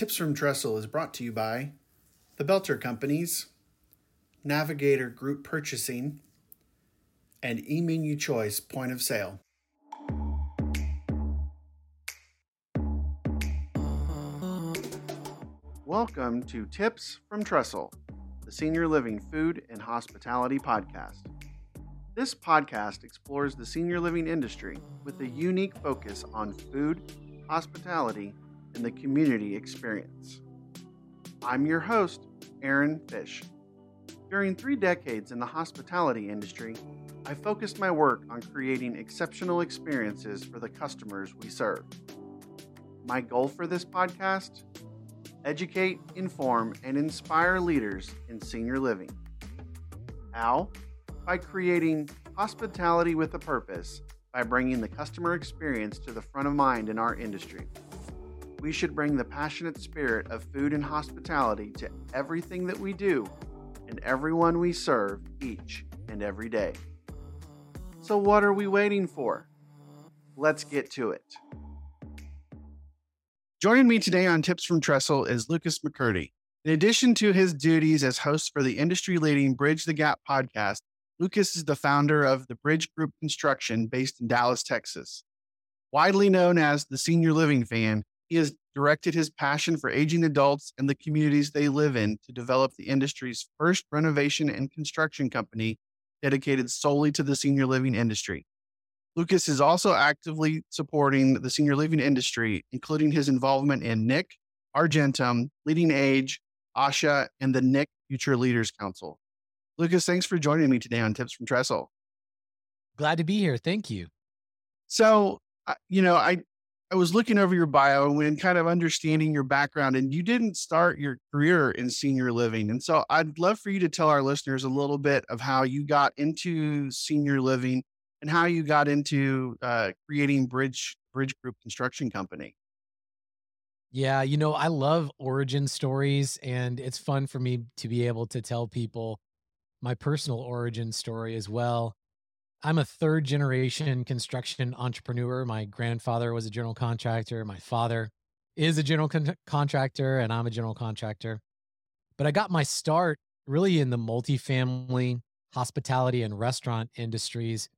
Tips from Trestle is brought to you by the Boelter Companies, Navigator Group Purchasing, and eMenu Choice Point of Sale. Welcome to Tips from Trestle, the Senior Living Food and Hospitality Podcast. This podcast explores the senior living industry with a unique focus on food, hospitality, and the community experience. I'm your host, Aaron Fish. During three decades in the hospitality industry, I focused my work on creating exceptional experiences for the customers we serve. My goal for this podcast? educate, inform, and inspire leaders in senior living. How? By creating hospitality with a purpose by bringing the customer experience to the front of mind in our industry. We should bring the passionate spirit of food and hospitality to everything that we do and everyone we serve each and every day. So, what are we waiting for? Let's get to it. Joining me today on Tips from Trestle is Lucas McCurdy. In addition to his duties as host for the industry leading Bridge the Gap podcast, Lucas is the founder of the Bridge Group Construction based in Dallas, Texas. Widely known as the senior living fan, he has directed his passion for aging adults and the communities they live in to develop the industry's first renovation and construction company dedicated solely to the senior living industry. Lucas is also actively supporting the senior living industry, including his involvement in NIC, Argentum, Leading Age, ASHA, and the NIC Future Leaders Council. Lucas, thanks for joining me today on Tips from Trestle. Glad to be here. Thank you. So, you know, I I was looking over your bio and kind of understanding your background, and you didn't start your career in senior living. And so I'd love for you to tell our listeners a little bit of how you got into senior living and how you got into uh, creating Bridge Bridge Group Construction Company. Yeah, you know, I love origin stories, and it's fun for me to be able to tell people my personal origin story as well. I'm a third generation construction entrepreneur. My grandfather was a general contractor. My father is a general con- contractor, and I'm a general contractor. But I got my start really in the multifamily, hospitality, and restaurant industries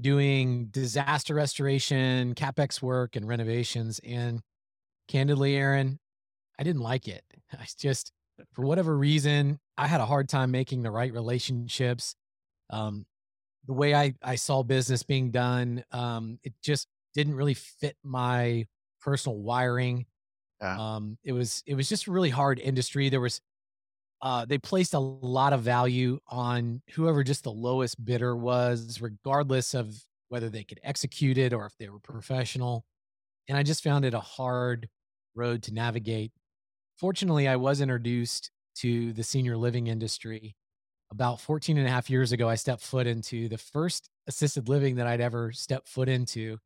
doing disaster restoration, capex work, and renovations. And candidly, Aaron, I didn't like it. I just, for whatever reason, I had a hard time making the right relationships. Um, the way I, I saw business being done, um, it just didn't really fit my personal wiring. Yeah. Um, it was it was just a really hard industry. There was uh, they placed a lot of value on whoever just the lowest bidder was, regardless of whether they could execute it or if they were professional. And I just found it a hard road to navigate. Fortunately, I was introduced to the senior living industry about 14 and a half years ago. I stepped foot into the first assisted living that I'd ever stepped foot into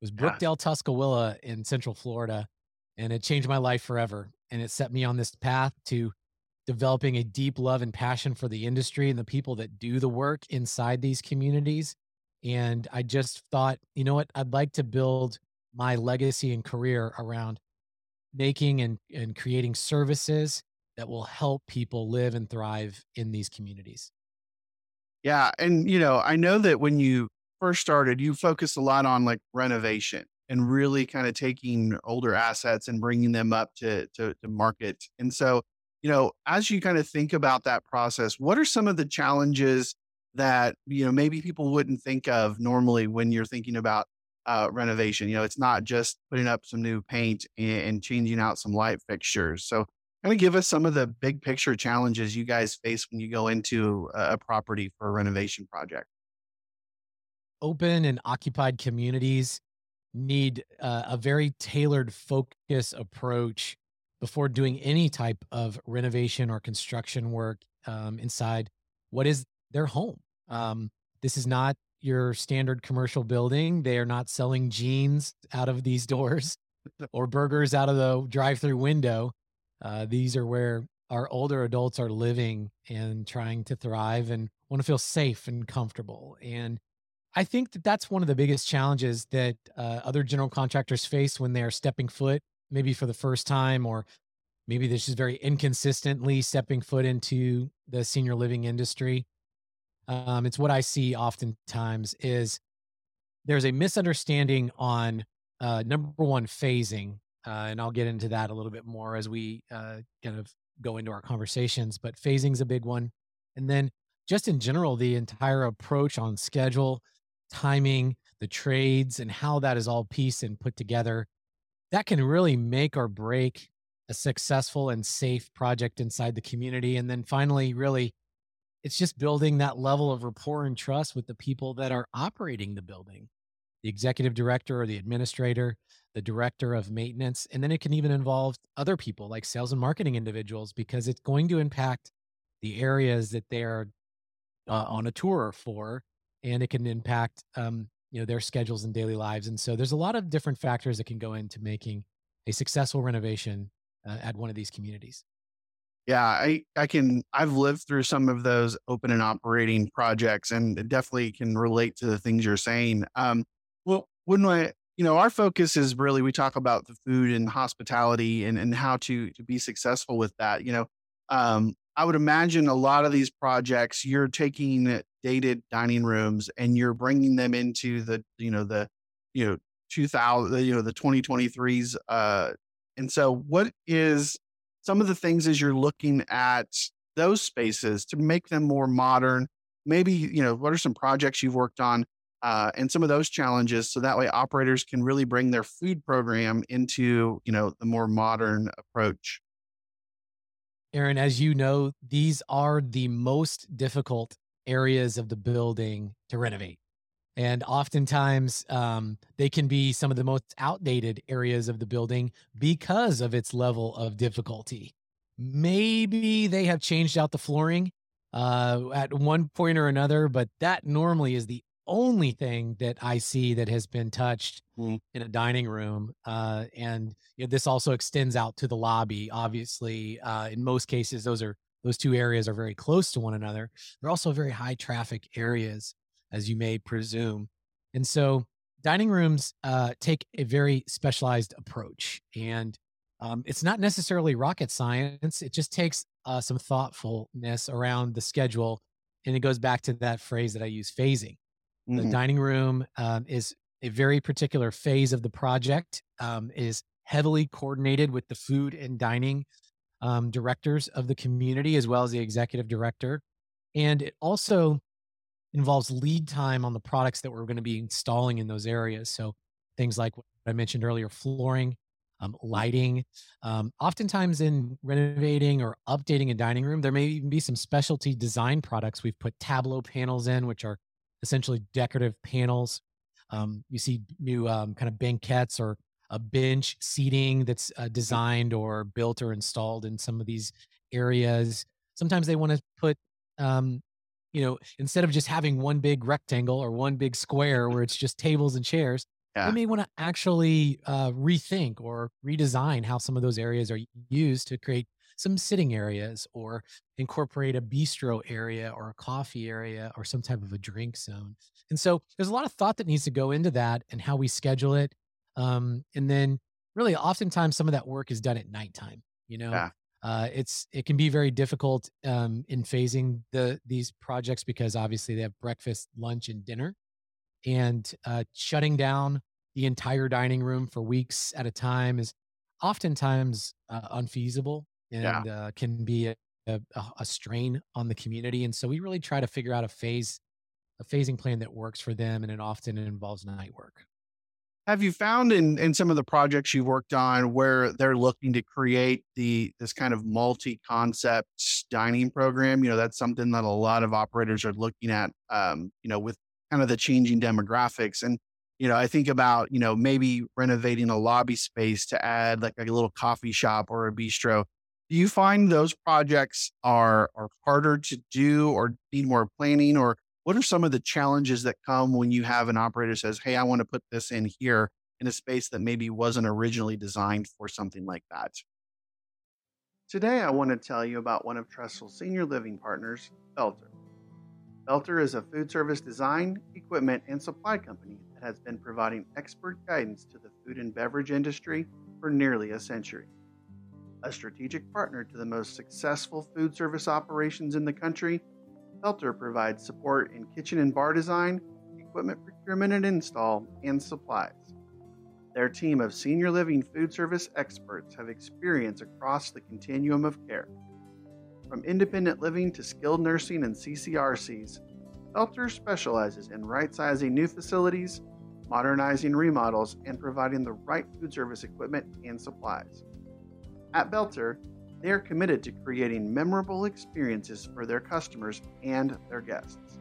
was Brookdale Tuscaloosa in Central Florida. And it changed my life forever. And it set me on this path to developing a deep love and passion for the industry and the people that do the work inside these communities. And I just thought, you know what? I'd like to build my legacy and career around making and, and creating services that will help people live and thrive in these communities. Yeah. And, you know, I know that when you first started, you focused a lot on like renovation and really kind of taking older assets and bringing them up to, to, to market. And so you know, as you kind of think about that process, what are some of the challenges that, you know, maybe people wouldn't think of normally when you're thinking about uh, renovation? You know, it's not just putting up some new paint and, and changing out some light fixtures. So, kind of give us some of the big picture challenges you guys face when you go into a property for a renovation project. Open and occupied communities need uh, a very tailored focus approach before doing any type of renovation or construction work um, inside what is their home. Um, this is not your standard commercial building. They are not selling jeans out of these doors or burgers out of the drive-through window. Uh, these are where our older adults are living and trying to thrive and want to feel safe and comfortable. And I think that that's one of the biggest challenges that uh, other general contractors face when they're stepping foot maybe for the first time or maybe this is very inconsistently stepping foot into the senior living industry. Um, it's what I see oftentimes is there's a misunderstanding on uh, number one phasing, uh, and I'll get into that a little bit more as we uh, kind of go into our conversations. But phasing is a big one, and then just in general, the entire approach on schedule, timing, the trades, and how that is all pieced and put together, that can really make or break a successful and safe project inside the community. And then finally, really, it's just building that level of rapport and trust with the people that are operating the building the executive director or the administrator, the director of maintenance. And then it can even involve other people like sales and marketing individuals because it's going to impact the areas that they're uh, on a tour for and it can impact um, you know their schedules and daily lives and so there's a lot of different factors that can go into making a successful renovation uh, at one of these communities yeah, I I can I've lived through some of those open and operating projects and definitely can relate to the things you're saying. Um, well, when I you know our focus is really we talk about the food and hospitality and and how to to be successful with that. You know, um, I would imagine a lot of these projects you're taking dated dining rooms and you're bringing them into the you know the you know 2000 you know the 2023s uh and so what is some of the things as you're looking at those spaces to make them more modern maybe you know what are some projects you've worked on uh, and some of those challenges so that way operators can really bring their food program into you know the more modern approach aaron as you know these are the most difficult areas of the building to renovate and oftentimes um, they can be some of the most outdated areas of the building because of its level of difficulty. Maybe they have changed out the flooring uh, at one point or another, but that normally is the only thing that I see that has been touched mm. in a dining room. Uh, and you know, this also extends out to the lobby. Obviously, uh, in most cases, those are those two areas are very close to one another. They're also very high traffic areas as you may presume. And so dining rooms uh, take a very specialized approach. And um, it's not necessarily rocket science, it just takes uh, some thoughtfulness around the schedule. And it goes back to that phrase that I use phasing. Mm-hmm. The dining room um, is a very particular phase of the project, um, is heavily coordinated with the food and dining um, directors of the community as well as the executive director. And it also involves lead time on the products that we're going to be installing in those areas. So things like what I mentioned earlier, flooring, um, lighting. Um, oftentimes in renovating or updating a dining room, there may even be some specialty design products. We've put tableau panels in, which are essentially decorative panels. Um, you see new um, kind of banquettes or a bench seating that's uh, designed or built or installed in some of these areas. Sometimes they want to put um, you know, instead of just having one big rectangle or one big square where it's just tables and chairs, yeah. they may want to actually uh, rethink or redesign how some of those areas are used to create some sitting areas or incorporate a bistro area or a coffee area or some type of a drink zone. And so there's a lot of thought that needs to go into that and how we schedule it. Um, and then really oftentimes some of that work is done at nighttime, you know, yeah uh, it's it can be very difficult um, in phasing the these projects because obviously they have breakfast, lunch, and dinner, and uh, shutting down the entire dining room for weeks at a time is oftentimes uh, unfeasible and yeah. Uh, can be a, a, a strain on the community. And so we really try to figure out a phase a phasing plan that works for them, and it often involves night work. Have you found in, in some of the projects you've worked on where they're looking to create the this kind of multi-concept dining program? You know, that's something that a lot of operators are looking at. Um, you know, with kind of the changing demographics, and you know, I think about you know maybe renovating a lobby space to add like a little coffee shop or a bistro. Do you find those projects are are harder to do or need more planning, or what are some of the challenges that come when you have an operator says, "Hey, I want to put this in here in a space that maybe wasn't originally designed for something like that?" Today, I want to tell you about one of Trestle's senior living partners, Boelter. Boelter is a food service design, equipment, and supply company that has been providing expert guidance to the food and beverage industry for nearly a century. A strategic partner to the most successful food service operations in the country, Boelter provides support in kitchen and bar design, equipment procurement and install, and supplies. Their team of senior living food service experts have experience across the continuum of care. From independent living to skilled nursing and CCRCs, Boelter specializes in right sizing new facilities, modernizing remodels, and providing the right food service equipment and supplies. At Boelter, they are committed to creating memorable experiences for their customers and their guests.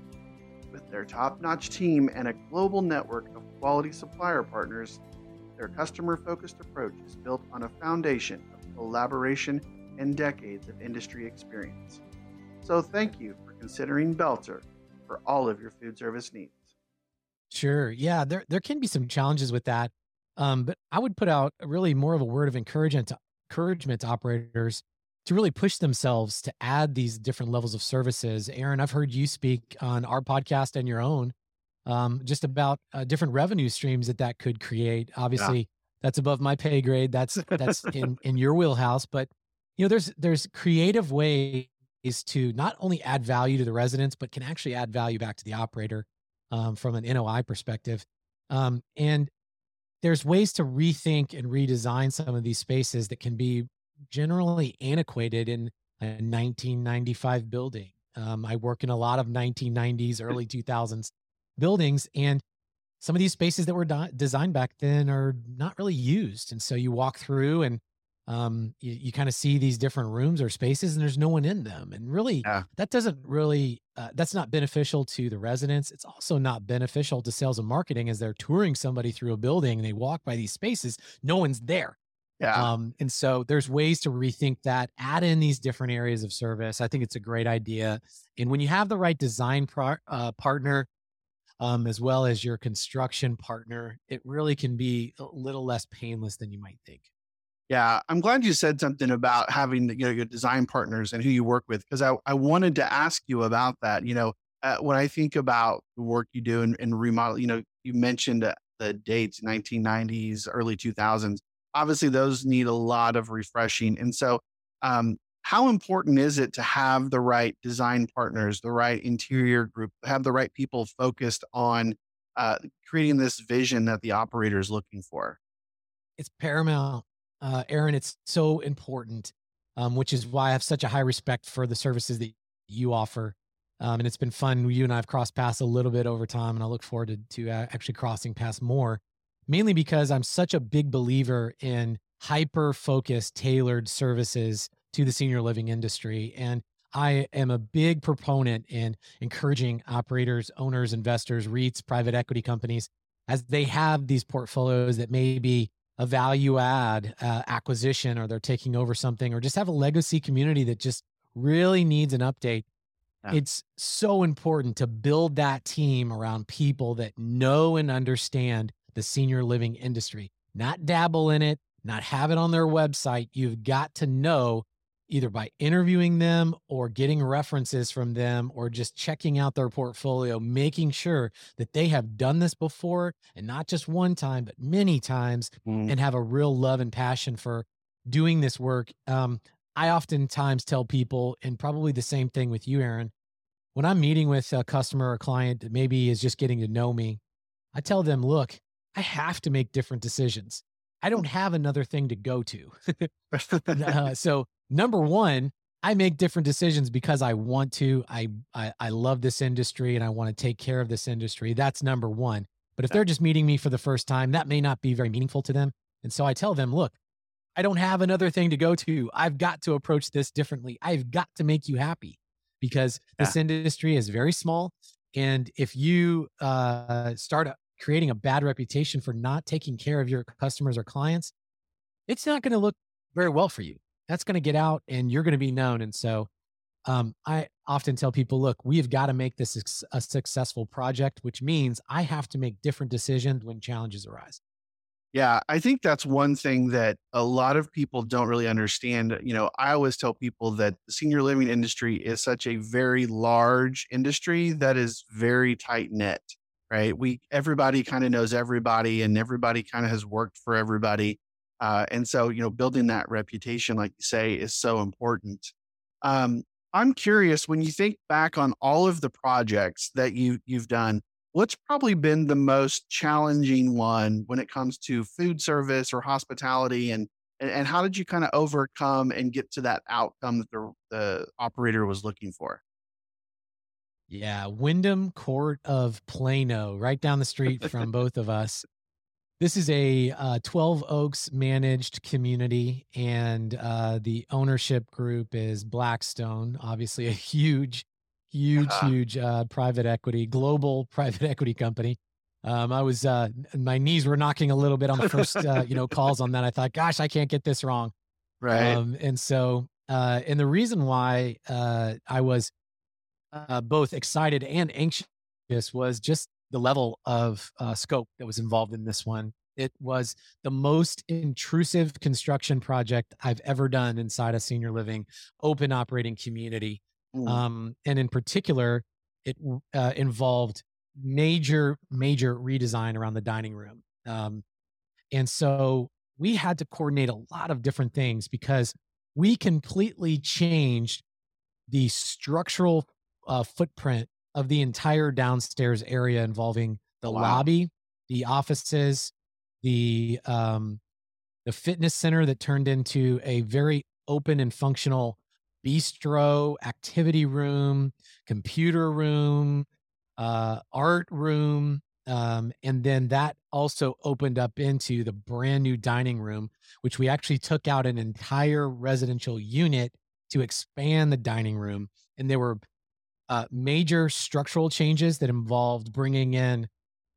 With their top notch team and a global network of quality supplier partners, their customer focused approach is built on a foundation of collaboration and decades of industry experience. So, thank you for considering Boelter for all of your food service needs. Sure. Yeah, there there can be some challenges with that. Um, but I would put out really more of a word of encouragement to encouragement to operators to really push themselves to add these different levels of services. Aaron, I've heard you speak on our podcast and your own um, just about uh, different revenue streams that that could create. Obviously, yeah. that's above my pay grade. That's that's in in your wheelhouse. But you know, there's there's creative ways to not only add value to the residents, but can actually add value back to the operator um, from an NOI perspective. Um, and there's ways to rethink and redesign some of these spaces that can be generally antiquated in a 1995 building. Um, I work in a lot of 1990s, early 2000s buildings and some of these spaces that were designed back then are not really used and so you walk through and um, you, you kind of see these different rooms or spaces and there's no one in them and really yeah. that doesn't really uh, that's not beneficial to the residents it's also not beneficial to sales and marketing as they're touring somebody through a building and they walk by these spaces no one's there yeah. Um, and so there's ways to rethink that, add in these different areas of service. I think it's a great idea. And when you have the right design pro- uh, partner, um, as well as your construction partner, it really can be a little less painless than you might think. Yeah, I'm glad you said something about having you know your design partners and who you work with because I, I wanted to ask you about that. You know, uh, when I think about the work you do in remodel, you know, you mentioned uh, the dates 1990s, early 2000s. Obviously, those need a lot of refreshing, and so um, how important is it to have the right design partners, the right interior group, have the right people focused on uh, creating this vision that the operator is looking for? It's paramount, uh, Aaron. It's so important, um, which is why I have such a high respect for the services that you offer. Um, and it's been fun. You and I have crossed paths a little bit over time, and I look forward to, to uh, actually crossing paths more, mainly because I'm such a big believer in hyper focused, tailored services to the senior living industry. And I am a big proponent in encouraging operators, owners, investors, REITs, private equity companies, as they have these portfolios that may be a value add uh, acquisition or they're taking over something or just have a legacy community that just really needs an update. Yeah. It's so important to build that team around people that know and understand the senior living industry, not dabble in it, not have it on their website. You've got to know either by interviewing them or getting references from them or just checking out their portfolio, making sure that they have done this before and not just one time, but many times mm. and have a real love and passion for doing this work. Um, I oftentimes tell people, and probably the same thing with you, Aaron, when I'm meeting with a customer or client that maybe is just getting to know me, I tell them, look, I have to make different decisions. I don't have another thing to go to. uh, so number one, I make different decisions because I want to. I, I I love this industry and I want to take care of this industry. That's number one. But if they're just meeting me for the first time, that may not be very meaningful to them. And so I tell them, look, I don't have another thing to go to. I've got to approach this differently. I've got to make you happy because yeah. this industry is very small. And if you uh, start a, creating a bad reputation for not taking care of your customers or clients, it's not going to look very well for you that's going to get out and you're going to be known. And so um, I often tell people, look, we have got to make this a successful project, which means I have to make different decisions when challenges arise. Yeah, I think that's one thing that a lot of people don't really understand. You know, I always tell people that the senior living industry is such a very large industry that is very tight knit, right? We everybody kind of knows everybody and everybody kind of has worked for everybody. Uh, and so, you know, building that reputation, like you say, is so important. Um, I'm curious when you think back on all of the projects that you you've done, what's probably been the most challenging one when it comes to food service or hospitality, and and, how did you kind of overcome and get to that outcome that the the operator was looking for? Yeah, Wyndham Court of Plano, right down the street from both of us. This is a uh, 12 Oaks managed community, and uh, the ownership group is Blackstone, obviously a huge, huge, Uh-huh. huge uh, private equity, global private equity company. Um, I was, uh, my knees were knocking a little bit on the first, uh, you know, calls on that. I thought, gosh, I can't get this wrong. Right. Um, and so, uh, and the reason why uh, I was uh, both excited and anxious was just the level of uh, scope that was involved in this one. It was the most intrusive construction project I've ever done inside a senior living open operating community. Mm, Um, and in particular, it uh, involved major, major redesign around the dining room. Um, and so we had to coordinate a lot of different things because we completely changed the structural uh, footprint of the entire downstairs area involving the Wow. lobby, the offices, the um, the fitness center that turned into a very open and functional bistro, activity room, computer room, uh, art room. Um, and then that also opened up into the brand new dining room, which we actually took out an entire residential unit to expand the dining room. And there were uh, major structural changes that involved bringing in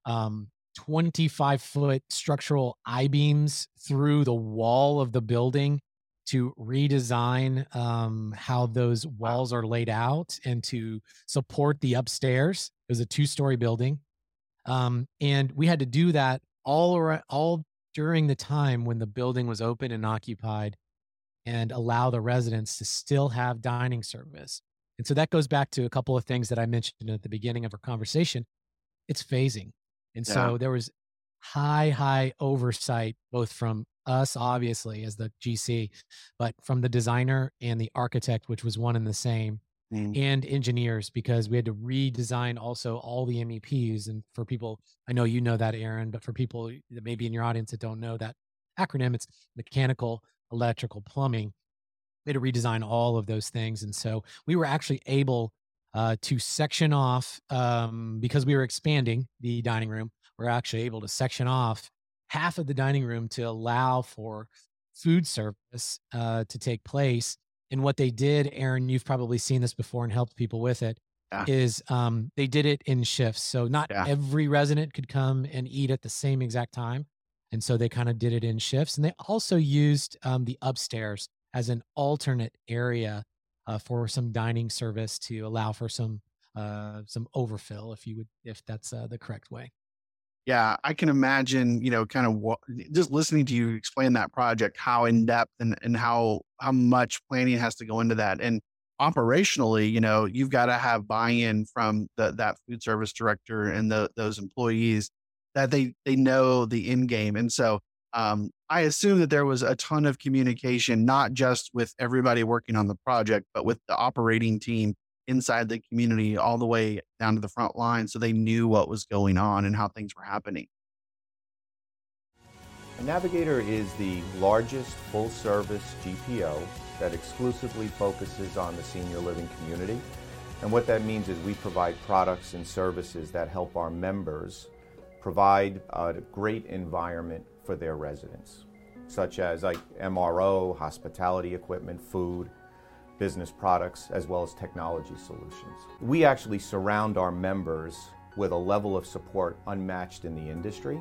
um, 25 foot structural I beams through the wall of the building to redesign um, how those walls are laid out and to support the upstairs. It was a two story building. Um, and we had to do that all around, all during the time when the building was open and occupied and allow the residents to still have dining service. And so that goes back to a couple of things that I mentioned at the beginning of our conversation. It's phasing. And Yeah. so there was high, high oversight, both from us, obviously, as the GC, but from the designer and the architect, which was one and the same, Mm, and engineers, because we had to redesign also all the MEPs. And for people, I know you know that, Aaron, but for people that maybe in your audience that don't know that acronym, it's mechanical, electrical, plumbing we had to redesign all of those things. And so we were actually able uh, to section off um, because we were expanding the dining room. We're actually able to section off half of the dining room to allow for food service uh, to take place. And what they did, Aaron, you've probably seen this before and helped people with it, Yeah. is um, they did it in shifts. So not Yeah. every resident could come and eat at the same exact time. And so they kind of did it in shifts. And they also used um, the upstairs as an alternate area uh, for some dining service to allow for some uh, some overfill, if you would, if that's uh, the correct way. Yeah, I can imagine, you know, kind of what just listening to you explain that project, how in depth and, and how how much planning has to go into that. And operationally, you know, you've got to have buy-in from the that food service director and the those employees that they they know the end game. And so um, I assume that there was a ton of communication, not just with everybody working on the project, but with the operating team inside the community all the way down to the front line so they knew what was going on and how things were happening. Navigator is the largest full service GPO that exclusively focuses on the senior living community. And what that means is we provide products and services that help our members provide a great environment for their residents, such as like MRO, hospitality equipment, food, business products, as well as technology solutions. We actually surround our members with a level of support unmatched in the industry.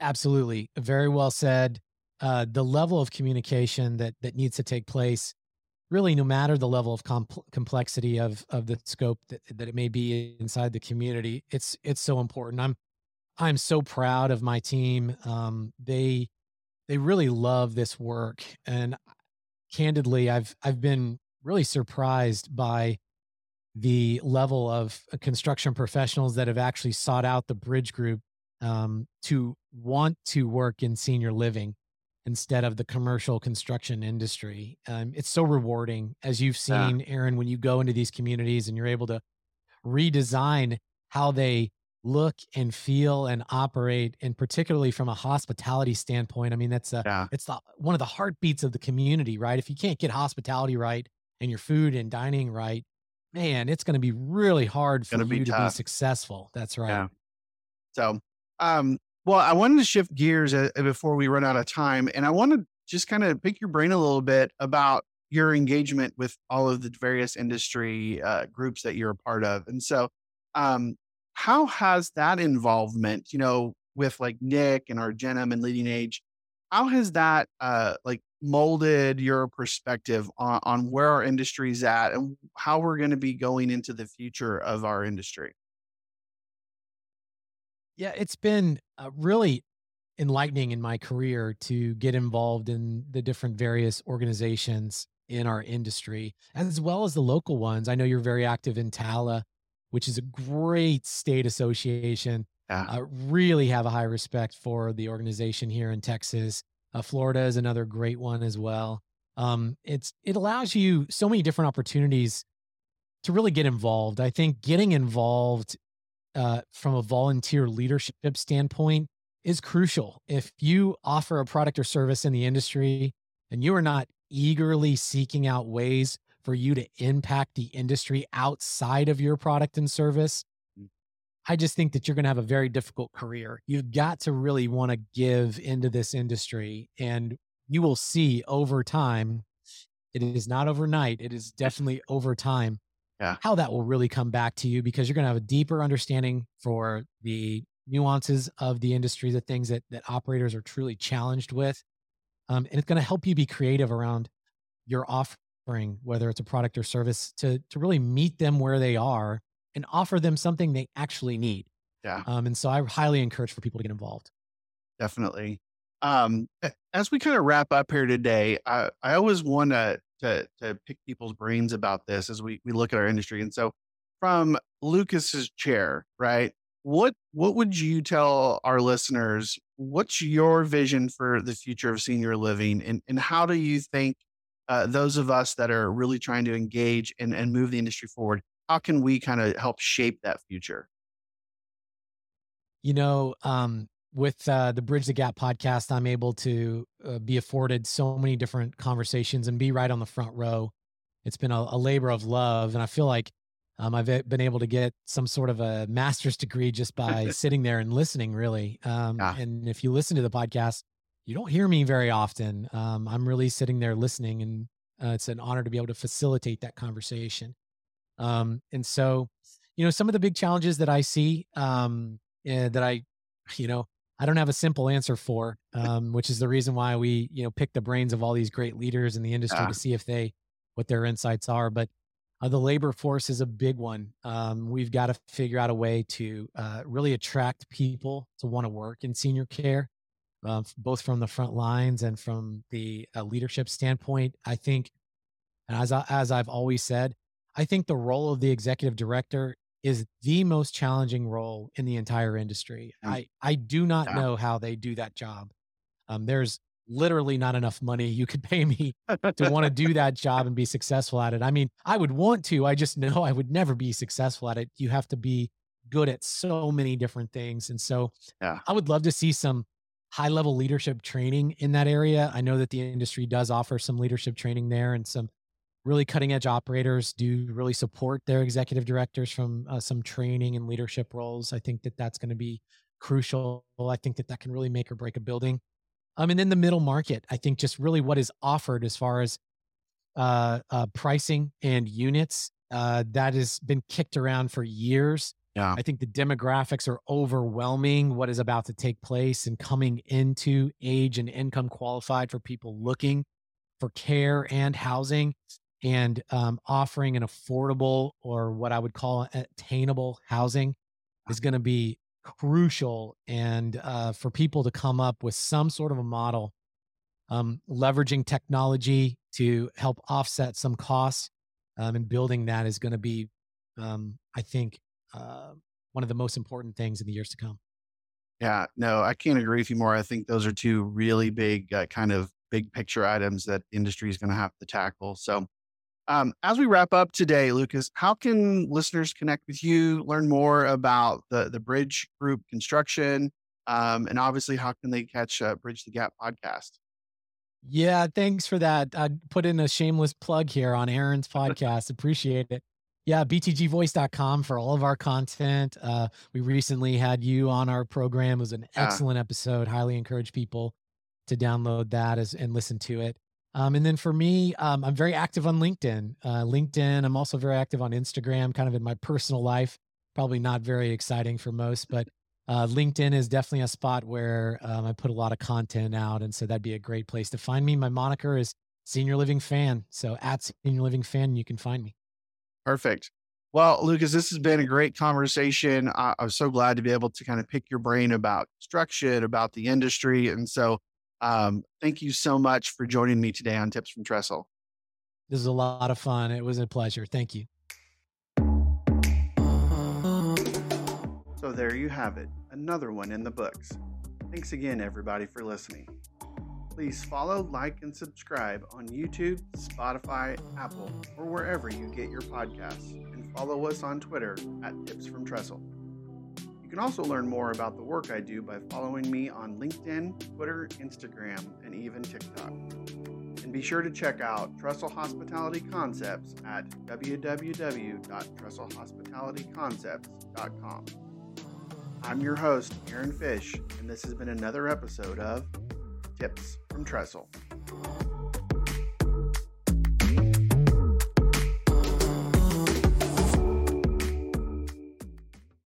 Absolutely, very well said. Uh, the level of communication that that needs to take place, really, no matter the level of compl- complexity of of the scope that, that it may be inside the community, it's it's so important. I'm I'm so proud of my team. Um, they they really love this work, and candidly, I've I've been really surprised by the level of uh, construction professionals that have actually sought out the bridge group um, to want to work in senior living instead of the commercial construction industry. Um, it's so rewarding, as you've seen, yeah. Aaron, when you go into these communities and you're able to redesign how they look and feel and operate and particularly from a hospitality standpoint i mean that's a, yeah. it's the, one of the heartbeats of the community right if you can't get hospitality right and your food and dining right man it's going to be really hard for you to be successful that's right yeah. so um well i wanted to shift gears uh, before we run out of time and i want to just kind of pick your brain a little bit about your engagement with all of the various industry uh, groups that you're a part of and so um, how has that involvement, you know, with like NIC and Argentum and Leading Age, how has that uh, like molded your perspective on, on where our industry is at and how we're going to be going into the future of our industry? Yeah, it's been uh, really enlightening in my career to get involved in the different various organizations in our industry, as well as the local ones. I know you're very active in TALA which is a great state association. Yeah. Uh, really have a high respect for the organization here in Texas. Uh, Florida is another great one as well. Um, it's it allows you so many different opportunities to really get involved. I think getting involved uh, from a volunteer leadership standpoint is crucial. If you offer a product or service in the industry and you are not eagerly seeking out ways for you to impact the industry outside of your product and service, mm. I just think that you're going to have a very difficult career. You've got to really want to give into this industry, and you will see over time. It is not overnight. It is definitely over time. Yeah. How that will really come back to you because you're going to have a deeper understanding for the nuances of the industry, the things that that operators are truly challenged with, um, and it's going to help you be creative around your offer offering, whether it's a product or service, to to really meet them where they are and offer them something they actually need. Yeah. Um, and so I highly encourage for people to get involved. Definitely. Um, as we kind of wrap up here today, I, I always want to, to to pick people's brains about this as we we look at our industry. And so, from Lucas's chair, right? What what would you tell our listeners? What's your vision for the future of senior living, and and how do you think uh, those of us that are really trying to engage and, and move the industry forward, how can we kind of help shape that future? You know, um, with uh, the Bridge the Gap podcast, I'm able to uh, be afforded so many different conversations and be right on the front row. It's been a, a labor of love, and I feel like um, I've been able to get some sort of a master's degree just by sitting there and listening. Really, um, yeah. and if you listen to the podcast, you don't hear me very often. Um, I'm really sitting there listening, and uh, it's an honor to be able to facilitate that conversation. Um, and so, you know, some of the big challenges that I see um, uh, that I, you know, I don't have a simple answer for, um, which is the reason why we, you know, pick the brains of all these great leaders in the industry yeah. to see if they, what their insights are. But uh, the labor force is a big one. Um, we've got to figure out a way to uh, really attract people to want to work in senior care uh, both from the front lines and from the uh, leadership standpoint. I think, and as I, as I've always said, I think the role of the executive director is the most challenging role in the entire industry. Mm. I I do not yeah. know how they do that job. Um, there's literally not enough money you could pay me to want to do that job and be successful at it. I mean, I would want to. I just know I would never be successful at it. You have to be good at so many different things, and so yeah. I would love to see some high level leadership training in that area. I know that the industry does offer some leadership training there, and some really cutting edge operators do really support their executive directors from uh, some training and leadership roles. I think that that's going to be crucial. I think that that can really make or break a building. Um, and then the middle market, I think just really what is offered as far as uh, uh, pricing and units uh, that has been kicked around for years. Yeah. I think the demographics are overwhelming what is about to take place and coming into age and income qualified for people looking for care and housing and um, offering an affordable or what I would call attainable housing is going to be crucial. And uh, for people to come up with some sort of a model, um, leveraging technology to help offset some costs um, and building that is going to be, um, I think, uh, one of the most important things in the years to come. Yeah, no, I can't agree with you more. I think those are two really big, uh, kind of big picture items that industry is going to have to tackle. So, um, as we wrap up today, Lucas, how can listeners connect with you, learn more about the the Bridge Group construction, um, and obviously, how can they catch uh, Bridge the Gap podcast? Yeah, thanks for that. I put in a shameless plug here on Aaron's podcast. Appreciate it. Yeah, btgvoice.com for all of our content. Uh, we recently had you on our program. It was an Yeah. excellent episode. Highly encourage people to download that as, and listen to it. Um, and then for me, um, I'm very active on LinkedIn. Uh, LinkedIn, I'm also very active on Instagram, kind of in my personal life. Probably not very exciting for most, but uh, LinkedIn is definitely a spot where um, I put a lot of content out. And so that'd be a great place to find me. My moniker is Senior Living Fan. So at Senior Living Fan, you can find me. Perfect. Well, Lucas, this has been a great conversation. I, I'm so glad to be able to kind of pick your brain about construction, about the industry. And so, um, thank you so much for joining me today on Tips from Trestle. This is a lot of fun. It was a pleasure. Thank you. So, there you have it, another one in the books. Thanks again, everybody, for listening. Please follow, like, and subscribe on YouTube, Spotify, Apple, or wherever you get your podcasts, and follow us on Twitter at Tips from Trestle. You can also learn more about the work I do by following me on LinkedIn, Twitter, Instagram, and even TikTok. And be sure to check out Trestle Hospitality Concepts at www.trestlehospitalityconcepts.com. I'm your host, Aaron Fish, and this has been another episode of Tips from Trestle.